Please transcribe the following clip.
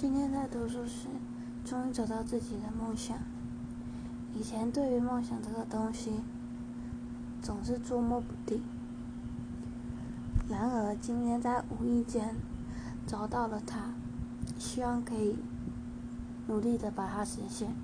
今天在读书时终于找到自己的梦想。以前对于梦想这个东西总是捉摸不定。然而今天在无意间找到了它希望可以努力的把它实现。